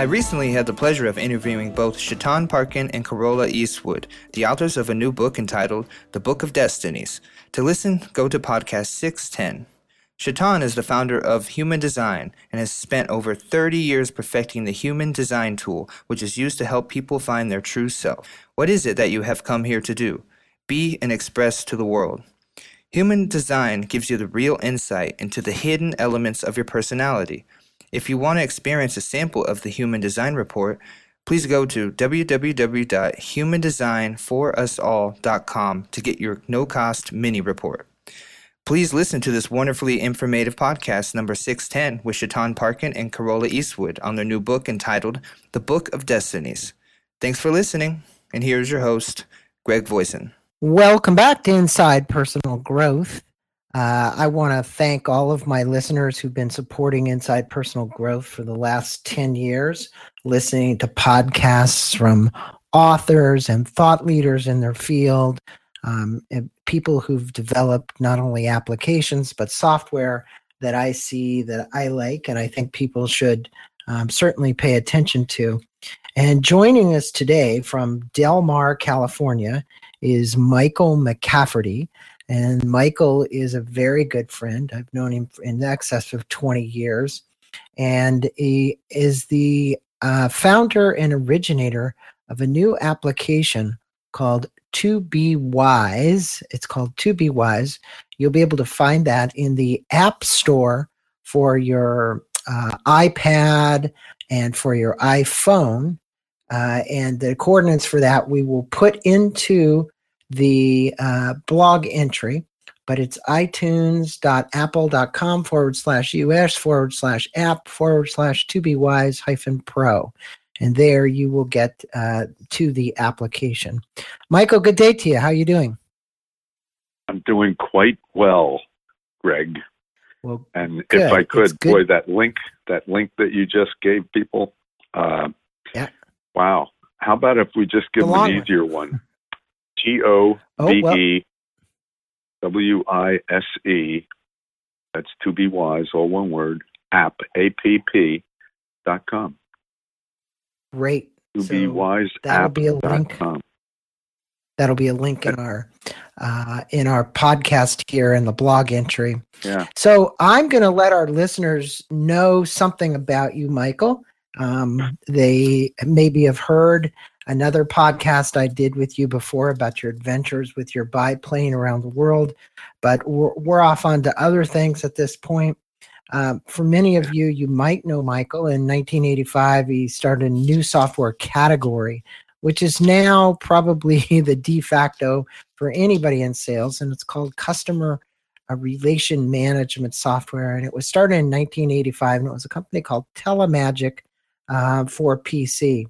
I recently had the pleasure of interviewing both Chetan Parkyn and Carola Eastwood, the authors of a new book entitled The Book of Destinies. To listen, go to podcast 610. Chetan is the founder of Human Design and has spent over 30 years perfecting the Human Design tool, which is used to help people find their true self. What is it that you have come here to do? Be and express to the world. Human Design gives you the real insight into the hidden elements of your personality. If you want to experience a sample of the Human Design Report, please go to www.humandesignforusall.com to get your no cost mini report. Please listen to this wonderfully informative podcast number 610 with Chetan Parkyn and Carola Eastwood on their new book entitled The Book of Destinies. Thanks for listening, and here's your host, Greg Voisin. Welcome back to Inside Personal Growth. Uh, I want to thank all of my listeners who've been supporting Inside Personal Growth for the last 10 years, listening to podcasts from authors and thought leaders in their field, um, people who've developed not only applications, but software that I see that I like and I think people should um, certainly pay attention to. And joining us today from Del Mar, California, is Michael McCafferty. And Michael is a very good friend. I've known him in excess of 20 years. And he is the uh, founder and originator of a new application called To Be Wise. It's called To Be Wise. You'll be able to find that in the App Store for your uh, iPad and for your iPhone. Uh, and the coordinates for that we will put into the uh, blog entry, but it's itunes.apple.com forward slash US forward slash app forward slash to be wise hyphen pro. And there you will get uh, to the application. Michael, good day to you. How are you doing? I'm doing quite well, Greg. Well, and good. if I could, boy, that link, that link that you just gave people, uh, yeah. Wow. How about if we just give the them an easier one? T O B E W I S E. That's to be wise, all one word. App A P P dot com. Great. To so be wise. That'll be a link. Com. That'll be a link in our uh, in our podcast here in the blog entry. Yeah. So I'm going to let our listeners know something about you, Michael. Um, they maybe have heard another podcast I did with you before about your adventures with your biplane around the world, but we're, we're off on to other things at this point. Um, for many of you, you might know Michael. In 1985, he started a new software category, which is now probably the de facto for anybody in sales, and it's called customer uh, relation management software. And it was started in 1985, and it was a company called Telemagic uh, for PC.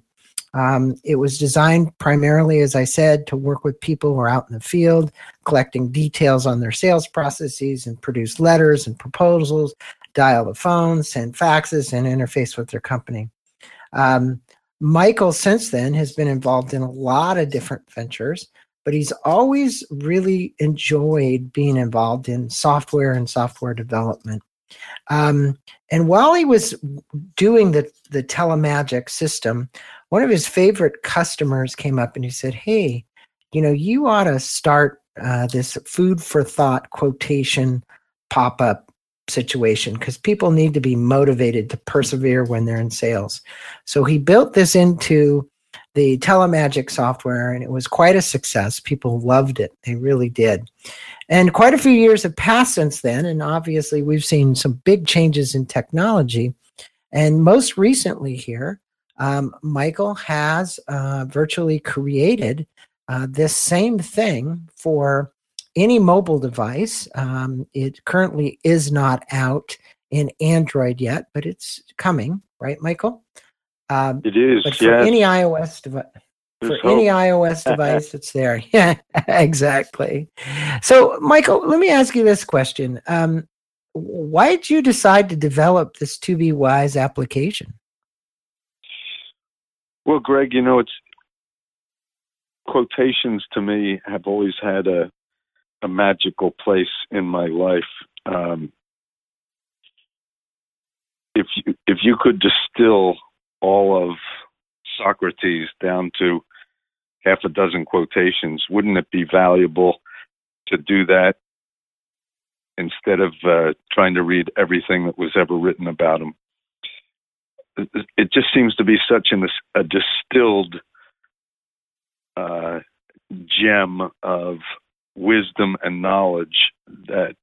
Um, it was designed primarily, as I said, to work with people who are out in the field, collecting details on their sales processes and produce letters and proposals, dial the phone, send faxes, and interface with their company. Um, Michael, since then, has been involved in a lot of different ventures, but he's always really enjoyed being involved in software and software development. Um, and while he was doing the, the telemagic system, one of his favorite customers came up and he said, Hey, you know, you ought to start uh, this food for thought quotation pop up situation because people need to be motivated to persevere when they're in sales. So he built this into the telemagic software and it was quite a success. People loved it, they really did. And quite a few years have passed since then. And obviously, we've seen some big changes in technology. And most recently, here, um, Michael has uh, virtually created uh, this same thing for any mobile device. Um, it currently is not out in Android yet, but it's coming, right, Michael? Um, it is. But for yes. any iOS device, for hope. any iOS device, it's there. Yeah, exactly. So, Michael, let me ask you this question: um, Why did you decide to develop this To Be Wise application? Well, Greg, you know, it's quotations to me have always had a a magical place in my life. Um, if you if you could distill all of Socrates down to half a dozen quotations, wouldn't it be valuable to do that instead of uh, trying to read everything that was ever written about him? It just seems to be such an, a distilled uh, gem of wisdom and knowledge that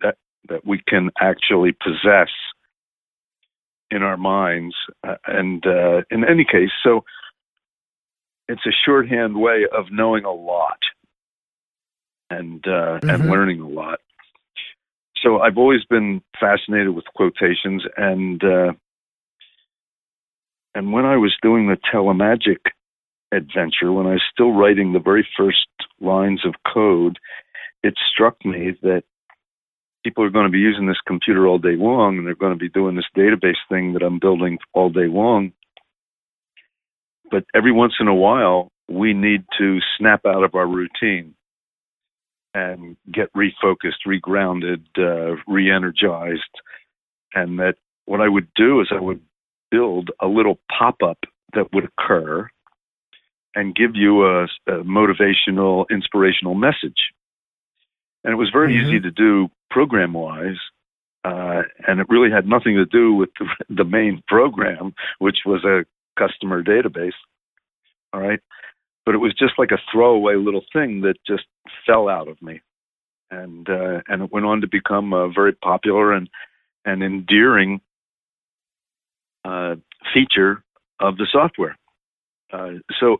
that that we can actually possess in our minds. Uh, and uh, in any case, so it's a shorthand way of knowing a lot and uh, mm-hmm. and learning a lot. So I've always been fascinated with quotations, and uh, and when I was doing the telemagic adventure, when I was still writing the very first lines of code, it struck me that people are going to be using this computer all day long and they're going to be doing this database thing that I'm building all day long. But every once in a while, we need to snap out of our routine and get refocused, regrounded, uh, re energized. And that what I would do is I would build a little pop up that would occur and give you a, a motivational, inspirational message. And it was very mm-hmm. easy to do program wise. Uh, and it really had nothing to do with the, the main program, which was a customer database. All right. But it was just like a throwaway little thing that just fell out of me. And uh, and it went on to become a very popular and and endearing uh, feature of the software. Uh, so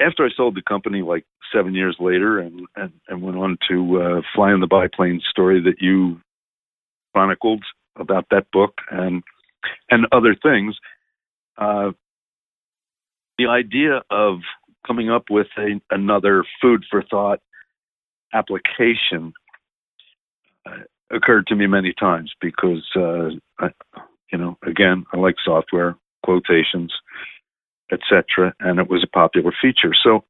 after I sold the company like seven years later and, and, and went on to uh, Fly in the Biplane story that you chronicled about that book and and other things, uh, the idea of coming up with a, another food for thought application uh, occurred to me many times because, uh, I, you know, again, I like software, quotations, etc., and it was a popular feature. So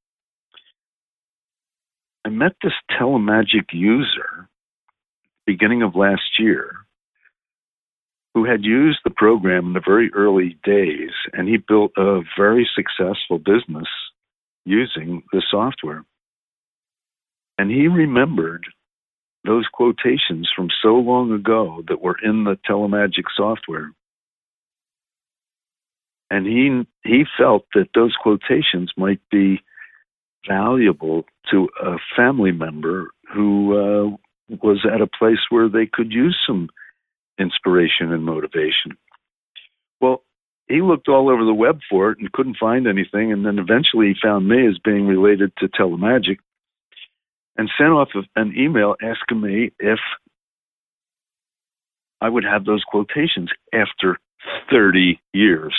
I met this Telemagic user beginning of last year who had used the program in the very early days, and he built a very successful business using the software. And he remembered those quotations from so long ago that were in the Telemagic software and he he felt that those quotations might be valuable to a family member who uh, was at a place where they could use some inspiration and motivation. Well, he looked all over the web for it and couldn't find anything, and then eventually he found me as being related to Telemagic and sent off an email asking me if I would have those quotations after 30 years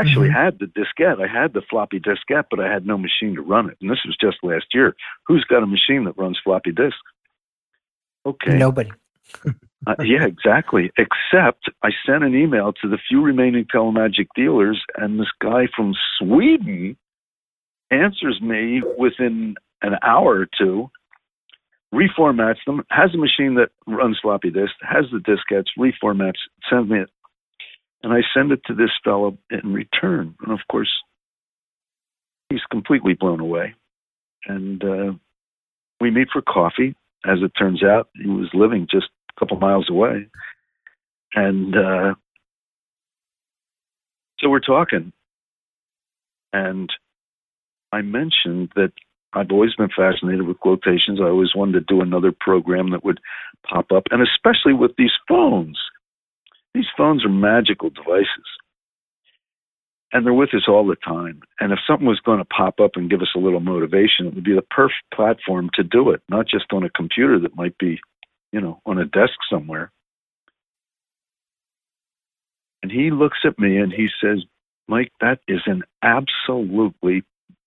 actually mm-hmm. had the diskette. I had the floppy diskette, but I had no machine to run it. And this was just last year. Who's got a machine that runs floppy disks? Okay. Nobody. uh, yeah, exactly. Except I sent an email to the few remaining Telemagic dealers, and this guy from Sweden answers me within an hour or two, reformats them, has a machine that runs floppy disk, has the diskettes, reformats, sends me and I send it to this fellow in return. And of course, he's completely blown away. And uh, we meet for coffee. As it turns out, he was living just a couple miles away. And uh, so we're talking. And I mentioned that I've always been fascinated with quotations. I always wanted to do another program that would pop up, and especially with these phones. These phones are magical devices. And they're with us all the time. And if something was going to pop up and give us a little motivation, it would be the perfect platform to do it, not just on a computer that might be, you know, on a desk somewhere. And he looks at me and he says, Mike, that is an absolutely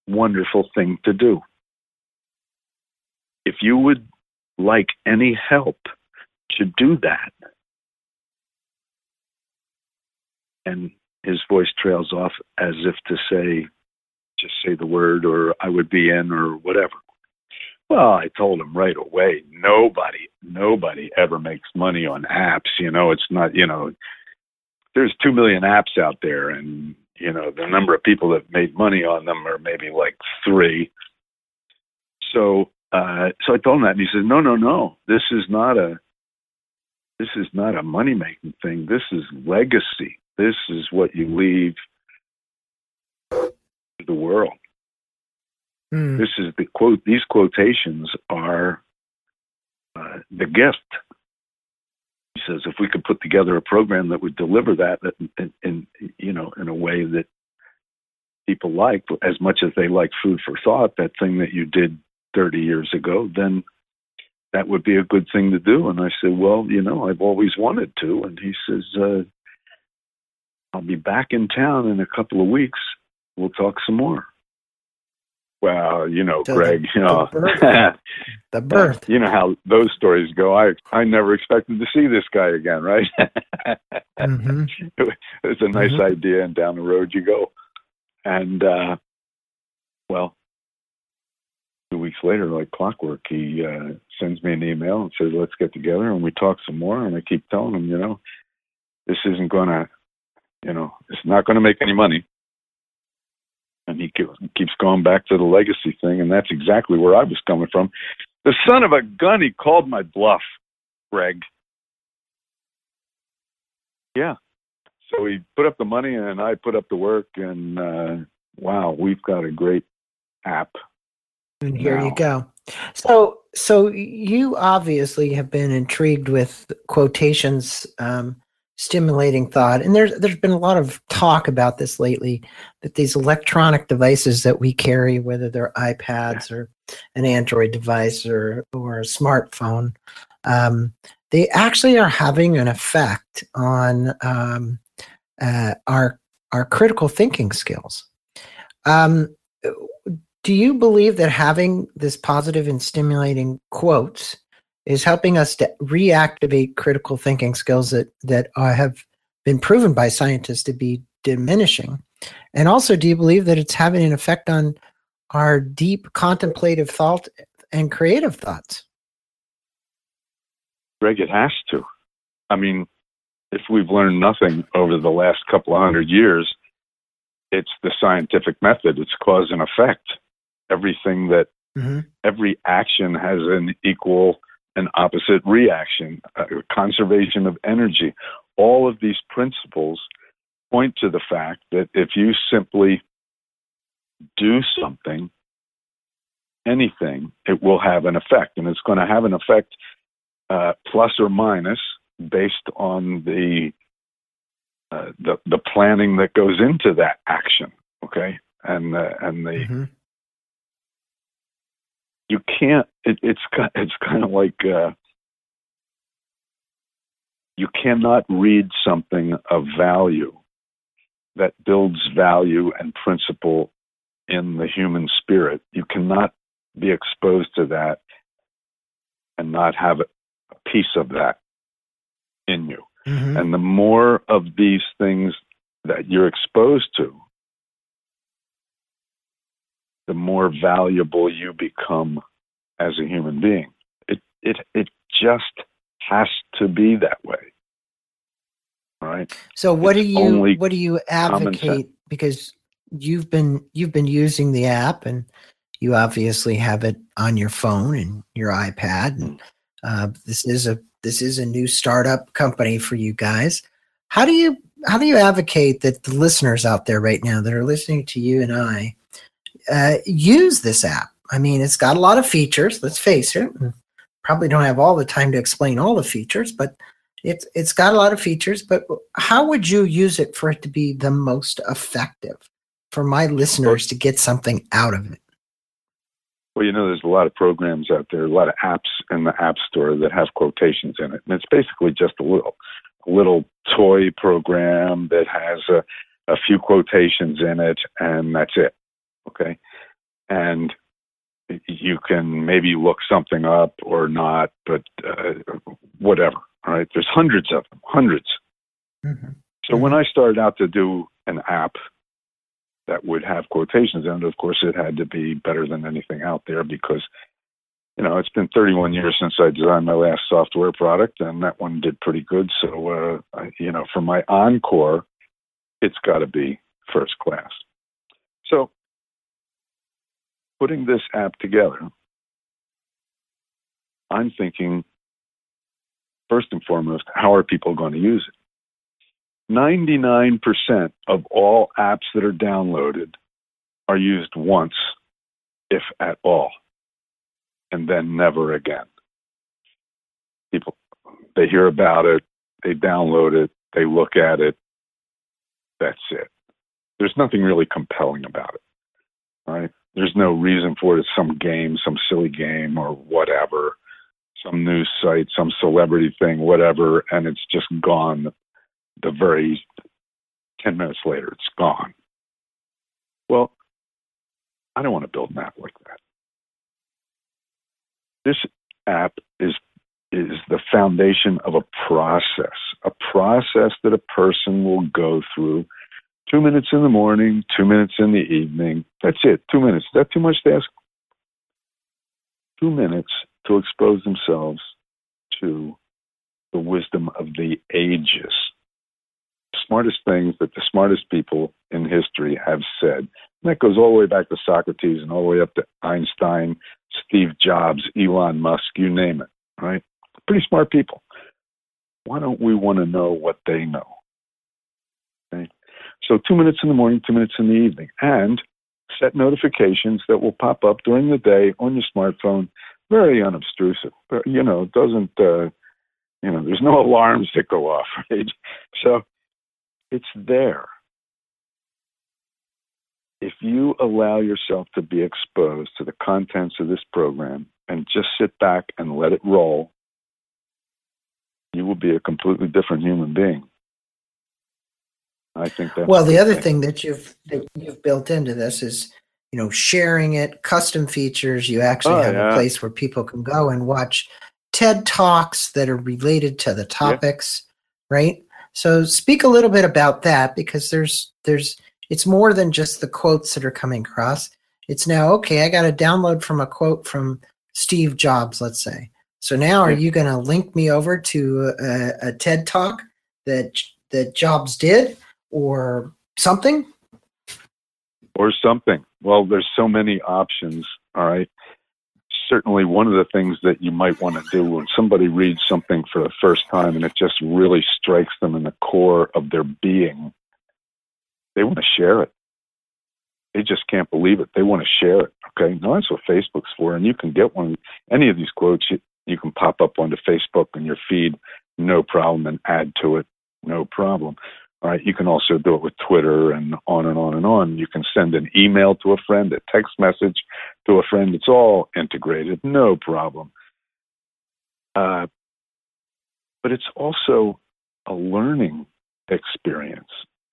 wonderful thing to do. If you would like any help to do that, and his voice trails off as if to say, just say the word or I would be in or whatever. Well, I told him right away, nobody, nobody ever makes money on apps. You know, it's not, you know, there's two million apps out there, and you know the number of people that made money on them are maybe like three. So uh, so I told him that, and he said, "No, no, no. This is not a this is not a money making thing. This is legacy. This is what you leave to the world. Mm. This is the quote. These quotations are uh, the gift." He says, "If we could put together a program that would deliver that, in, in you know, in a way that people like, as much as they like food for thought, that thing that you did 30 years ago, then that would be a good thing to do. And I said, well, you know, I've always wanted to. And he says, uh, I'll be back in town in a couple of weeks. We'll talk some more. Well, you know, so Greg, the, you know, the birth. the birth. You know how those stories go. I I never expected to see this guy again, right? mm-hmm. It was a nice mm-hmm. idea, and down the road you go. And uh, well, two weeks later, like clockwork, he uh, sends me an email and says, "Let's get together," and we talk some more. And I keep telling him, you know, this isn't going to, you know, it's not going to make any money. And he keeps going back to the legacy thing, and that's exactly where I was coming from. The son of a gun, he called my bluff, Greg. Yeah. So he put up the money, and I put up the work, and uh, wow, we've got a great app and here you go. So, so you obviously have been intrigued with quotations um, stimulating thought, and there's there's been a lot of talk about this lately. That these electronic devices that we carry, whether they're iPads or an Android device or or a smartphone, um, they actually are having an effect on um, uh, our our critical thinking skills. Um, do you believe that having this positive and stimulating quotes is helping us to reactivate critical thinking skills that that uh, have been proven by scientists to be diminishing. And also do you believe that it's having an effect on our deep contemplative thought and creative thoughts? Greg it has to. I mean if we've learned nothing over the last couple of hundred years it's the scientific method. It's cause and effect. Everything that mm-hmm. every action has an equal and opposite reaction, uh, conservation of energy. All of these principles point to the fact that if you simply do something, anything, it will have an effect. And it's going to have an effect uh, plus or minus based on the, uh, the the planning that goes into that action. Okay, and uh, and the mm-hmm you can't. It, it's it's kind of like uh, you cannot read something of value that builds value and principle in the human spirit. You cannot be exposed to that and not have a piece of that in you. Mm-hmm. And the more of these things that you're exposed to, the more valuable you become as a human being. It it it just has to be that way. Right. So what it's do you what do you advocate because you've been you've been using the app and you obviously have it on your phone and your iPad and uh, this is a this is a new startup company for you guys. How do you how do you advocate that the listeners out there right now that are listening to you and I uh, use this app. I mean, it's got a lot of features. Let's face it. Probably don't have all the time to explain all the features, but it's it's got a lot of features. But how would you use it for it to be the most effective for my listeners to get something out of it? Well, you know, there's a lot of programs out there, a lot of apps in the App Store that have quotations in it, and it's basically just a little a little toy program that has a, a few quotations in it, and that's it. Okay. And you can maybe look something up or not, but uh, whatever. All right. There's hundreds of them, hundreds. Mm-hmm. So when I started out to do an app that would have quotations in it, of course, it had to be better than anything out there because you know, it's been 31 years since I designed my last software product, and that one did pretty good. So, uh, I, you know, for my encore, it's got to be first class. So, putting this app together, I'm thinking first and foremost, how are people going to use it? 99% of all apps that are downloaded are used once, if at all and then never again. People, they hear about it, they download it, they look at it. That's it. There's nothing really compelling about it, right? There's no reason for it. It's some game, some silly game, or whatever, some news site, some celebrity thing, whatever, and it's just gone. The very ten minutes later, it's gone. Well, I don't want to build an app like that. This app is is the foundation of a process, a process that a person will go through. Two minutes in the morning, two minutes in the evening. That's it. Two minutes. Is that too much to ask? Two minutes to expose themselves to the wisdom of the ages. Smartest things that the smartest people in history have said. And that goes all the way back to Socrates and all the way up to Einstein, Steve Jobs, Elon Musk, you name it, right? Pretty smart people. Why don't we want to know what they know? So, two minutes in the morning, two minutes in the evening, and set notifications that will pop up during the day on your smartphone. Very unobtrusive. You know, doesn't, uh, you know, there's no alarms that go off, right? So, it's there if you allow yourself to be exposed to the contents of this program and just sit back and let it roll, you will be a completely different human being. I think that. Well, the other thing. thing that you've that you've built into this is, you know, sharing it, custom features. You actually oh, have yeah. a place where people can go and watch TED talks that are related to the topics, yeah. right? So, speak a little bit about that because there's there's it's more than just the quotes that are coming across. It's now, okay, I got to download from a quote from Steve Jobs, let's say. So now are you going to link me over to a, a TED talk that that Jobs did or something? Or something. Well, there's so many options, all right? Certainly one of the things that you might want to do when somebody reads something for the first time and it just really strikes them in the core of their being they want to share it. They just can't believe it. They want to share it. Okay. Now that's what Facebook's for. And you can get one, any of these quotes, you, you can pop up onto Facebook and your feed, no problem, and add to it, no problem. Right. You can also do it with Twitter and on and on and on. You can send an email to a friend, a text message to a friend. It's all integrated, no problem. Uh, but it's also a learning experience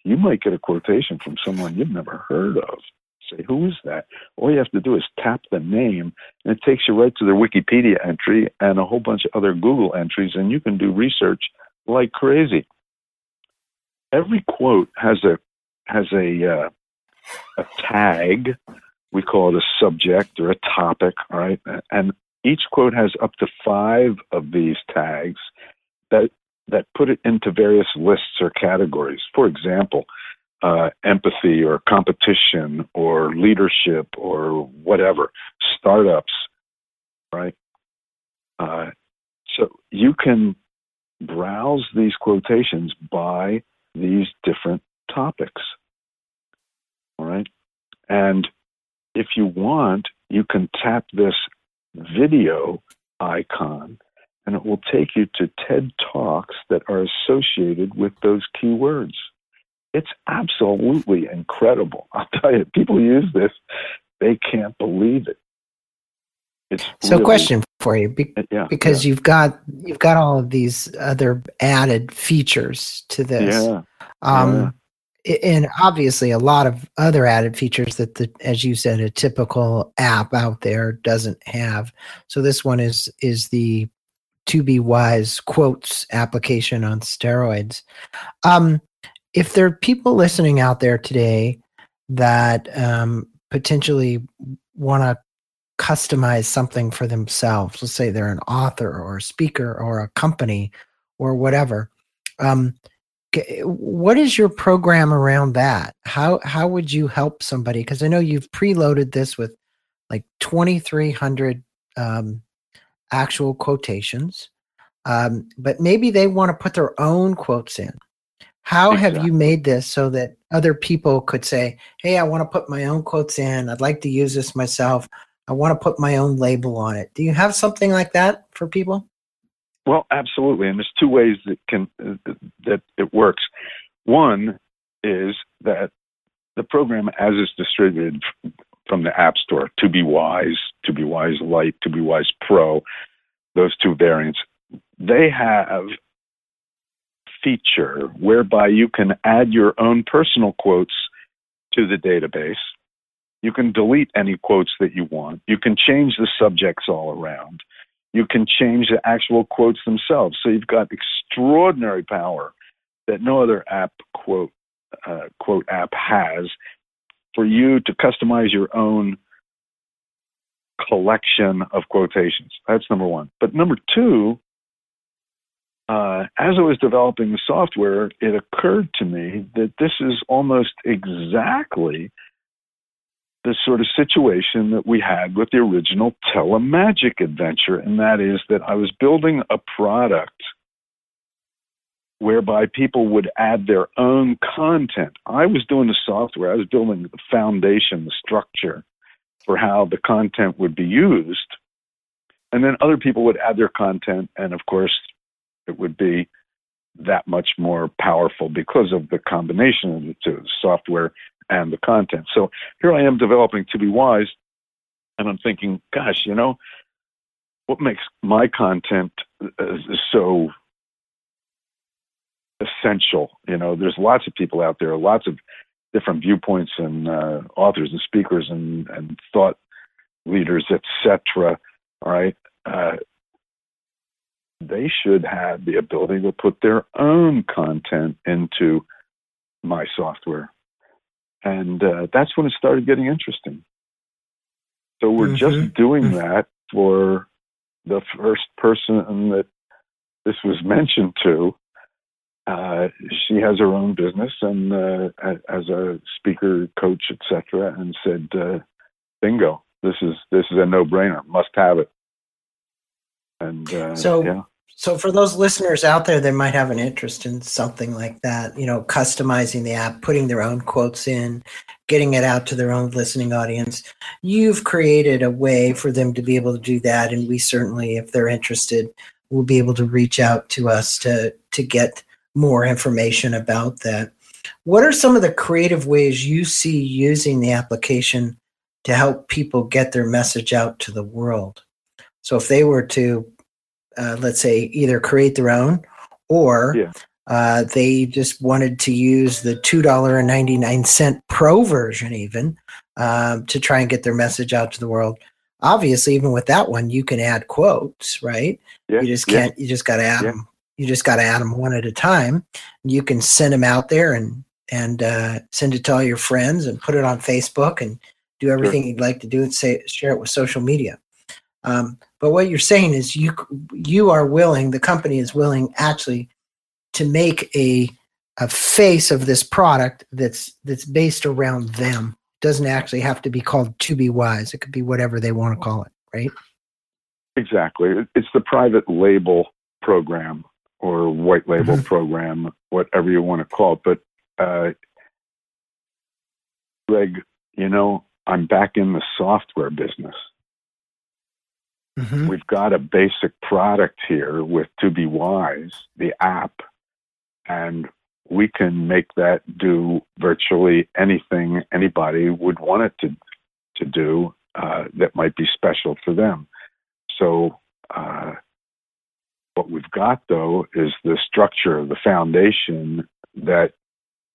you might get a quotation from someone you've never heard of. Say, who is that? All you have to do is tap the name, and it takes you right to their Wikipedia entry and a whole bunch of other Google entries, and you can do research like crazy. Every quote has a has a uh, a tag. We call it a subject or a topic, right? And each quote has up to five of these tags that that put it into various lists or categories. For example, uh, empathy or competition or leadership or whatever, startups, right? Uh, so you can browse these quotations by these different topics. All right. And if you want, you can tap this video icon and it will take you to TED Talks that are associated with those keywords. It's absolutely incredible. I'll tell you, people use this, they can't believe it. It's so, really, question for you, be, yeah, because yeah. you've got you've got all of these other added features to this. Yeah. Um. And obviously, a lot of other added features that the, as you said, a typical app out there doesn't have. So this one is is the to be wise quotes application on steroids. Um, if there are people listening out there today that um, potentially want to customize something for themselves. Let's say they're an author or a speaker or a company or whatever. Um, what is your program around that? How how would you help somebody? Because I know you've preloaded this with like twenty three hundred um, actual quotations, um, but maybe they want to put their own quotes in. How exactly. have you made this so that other people could say, "Hey, I want to put my own quotes in. I'd like to use this myself. I want to put my own label on it." Do you have something like that for people? Well, absolutely, and there's two ways that can that it works. One is that the program, as it's distributed from the App Store, to be wise, to be wise Lite, to be wise Pro, those two variants, they have feature whereby you can add your own personal quotes to the database. You can delete any quotes that you want. You can change the subjects all around. You can change the actual quotes themselves. So you've got extraordinary power that no other app quote uh, quote app has for you to customize your own collection of quotations. That's number one. But number two, uh, as I was developing the software, it occurred to me that this is almost exactly the sort of situation that we had with the original Telemagic adventure, and that is that I was building a product whereby people would add their own content. I was doing the software, I was building the foundation, the structure for how the content would be used. And then other people would add their content, and of course, it would be that much more powerful because of the combination of the two, software and the content. So here I am developing to be wise, and I'm thinking, gosh, you know, what makes my content uh, so essential? You know, there's lots of people out there, lots of different viewpoints and uh, authors and speakers and, and thought leaders, etc. All right, uh, they should have the ability to put their own content into my software. And uh, that's when it started getting interesting. So we're mm-hmm. just doing mm-hmm. that for the first person that this was mentioned to. Uh, she has her own business and uh, as a speaker, coach, etc., and said, uh, "Bingo! This is this is a no-brainer. Must have it." And uh, so, yeah. So for those listeners out there that might have an interest in something like that, you know, customizing the app, putting their own quotes in, getting it out to their own listening audience, you've created a way for them to be able to do that. And we certainly, if they're interested, will be able to reach out to us to to get more information about that. What are some of the creative ways you see using the application to help people get their message out to the world? So if they were to, uh, let's say, either create their own or yeah. uh, they just wanted to use the $2.99 pro version, even um, to try and get their message out to the world. Obviously, even with that one, you can add quotes, right? Yeah. You just can't, yeah. you just got to add them. You just got to add them one at a time. You can send them out there and and uh, send it to all your friends and put it on Facebook and do everything sure. you'd like to do and say share it with social media. Um, but what you're saying is you you are willing, the company is willing actually to make a a face of this product that's that's based around them. It doesn't actually have to be called to be wise. It could be whatever they want to call it, right? Exactly. It's the private label program or white label mm-hmm. program, whatever you want to call it. But uh, Greg, you know, I'm back in the software business. Mm-hmm. We've got a basic product here with To Be Wise, the app, and we can make that do virtually anything anybody would want it to to do uh, that might be special for them. So uh, what we've got though is the structure, the foundation that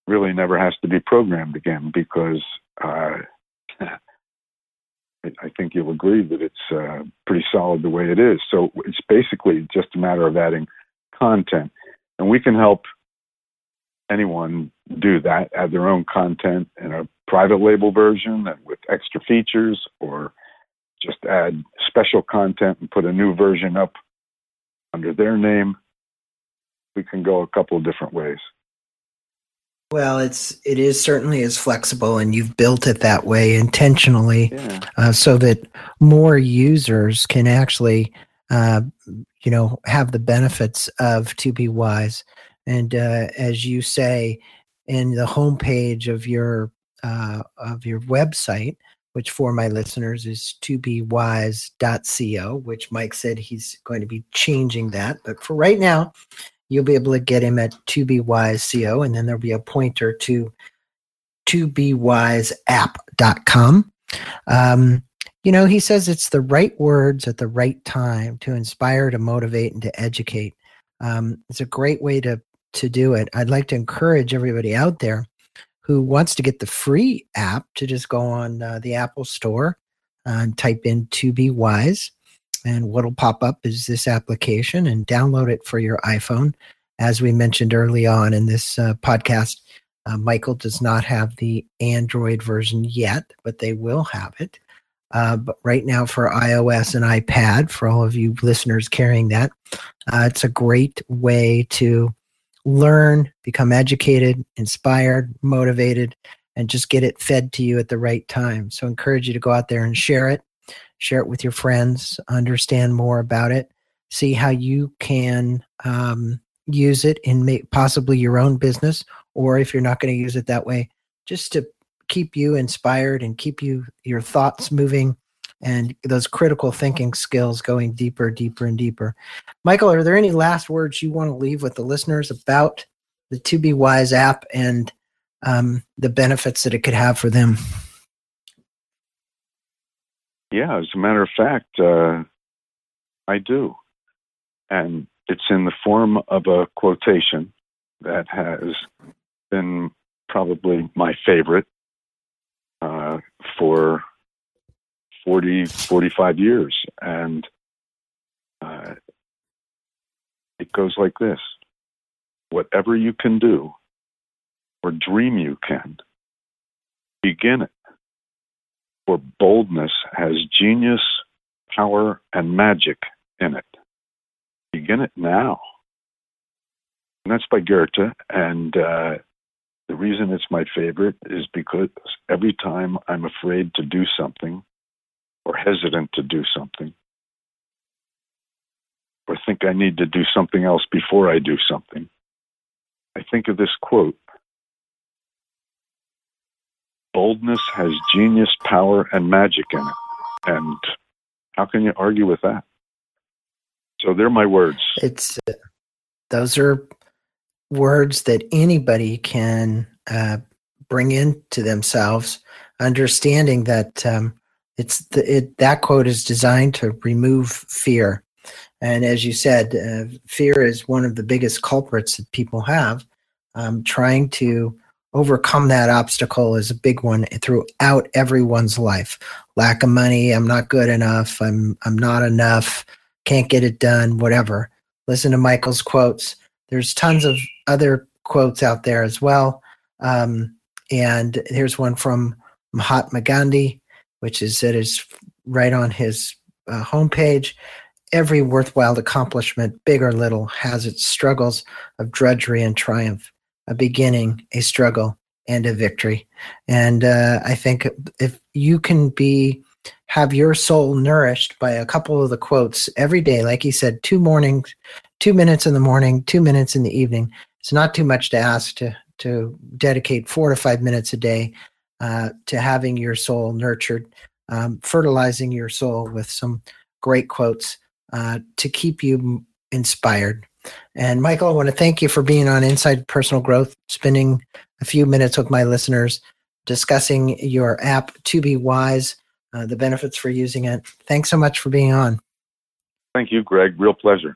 really never has to be programmed again because uh, I think you'll agree that it's uh, pretty solid the way it is. So it's basically just a matter of adding content, and we can help anyone do that, add their own content in a private label version and with extra features, or just add special content and put a new version up under their name. We can go a couple of different ways. Well, it's it is certainly as flexible, and you've built it that way intentionally, yeah. uh, so that more users can actually, uh, you know, have the benefits of to be wise. And uh, as you say, in the homepage of your uh, of your website, which for my listeners is to be wise.co, which Mike said he's going to be changing that. But for right now, you'll be able to get him at to be wise co and then there'll be a pointer to to be wise app.com um, you know he says it's the right words at the right time to inspire to motivate and to educate. Um, it's a great way to to do it. I'd like to encourage everybody out there who wants to get the free app to just go on uh, the apple store and type in to be wise and what'll pop up is this application and download it for your iPhone. As we mentioned early on in this uh, podcast, uh, Michael does not have the Android version yet, but they will have it. Uh, but right now, for iOS and iPad, for all of you listeners carrying that, uh, it's a great way to learn, become educated, inspired, motivated, and just get it fed to you at the right time. So, I encourage you to go out there and share it share it with your friends, understand more about it, see how you can um, use it in may- possibly your own business, or if you're not going to use it that way, just to keep you inspired and keep you your thoughts moving and those critical thinking skills going deeper, deeper, and deeper. Michael, are there any last words you want to leave with the listeners about the To Be Wise app and um, the benefits that it could have for them? Yeah, as a matter of fact, uh, I do. And it's in the form of a quotation that has been probably my favorite uh, for 40, 45 years. And uh, it goes like this Whatever you can do or dream you can, begin it for boldness has genius, power, and magic in it. Begin it now. And that's by Goethe. And uh, the reason it's my favorite is because every time I'm afraid to do something or hesitant to do something, or think I need to do something else before I do something, I think of this quote boldness has genius, power, and magic in it. And how can you argue with that? So they're my words. It's uh, those are words that anybody can uh, bring into themselves, understanding that um, it's the, it, that quote is designed to remove fear. And as you said, uh, fear is one of the biggest culprits that people have. Um, trying to overcome that obstacle is a big one throughout everyone's life. Lack of money, I'm not good enough, I'm I'm not enough, can't get it done, whatever. Listen to Michael's quotes. There's tons of other quotes out there as well. Um, and here's one from Mahatma Gandhi, which is that is right on his uh, homepage. Every worthwhile accomplishment, big or little, has its struggles of drudgery and triumph a beginning, a struggle, and a victory. And uh, I think if you can be have your soul nourished by a couple of the quotes every day, like he said, two mornings, two minutes in the morning, two minutes in the evening. It's not too much to ask to to dedicate four to five minutes a day uh, to having your soul nurtured, um, fertilizing your soul with some great quotes uh, to keep you inspired and Michael, I want to thank you for being on Inside Personal Growth, spending a few minutes with my listeners discussing your app, To Be Wise, uh, the benefits for using it. Thanks so much for being on. Thank you, Greg. Real pleasure.